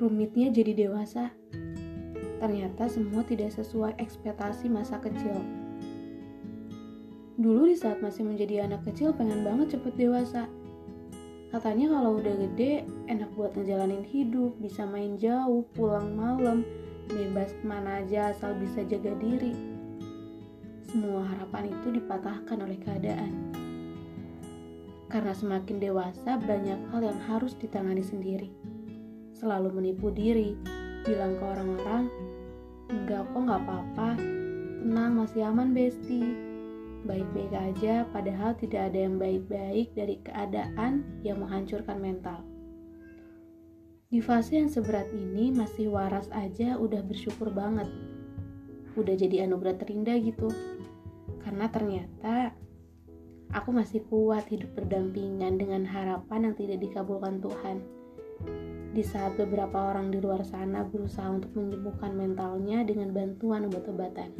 rumitnya jadi dewasa. Ternyata semua tidak sesuai ekspektasi masa kecil. Dulu di saat masih menjadi anak kecil pengen banget cepet dewasa. Katanya kalau udah gede enak buat ngejalanin hidup, bisa main jauh, pulang malam, bebas ke mana aja asal bisa jaga diri. Semua harapan itu dipatahkan oleh keadaan. Karena semakin dewasa, banyak hal yang harus ditangani sendiri. Selalu menipu diri, bilang ke orang-orang, enggak kok nggak apa-apa, tenang masih aman besti. Baik-baik aja, padahal tidak ada yang baik-baik dari keadaan yang menghancurkan mental. Di fase yang seberat ini masih waras aja udah bersyukur banget. Udah jadi anugerah terindah gitu. Karena ternyata aku masih kuat hidup berdampingan dengan harapan yang tidak dikabulkan Tuhan. Di saat beberapa orang di luar sana berusaha untuk menyembuhkan mentalnya dengan bantuan obat-obatan.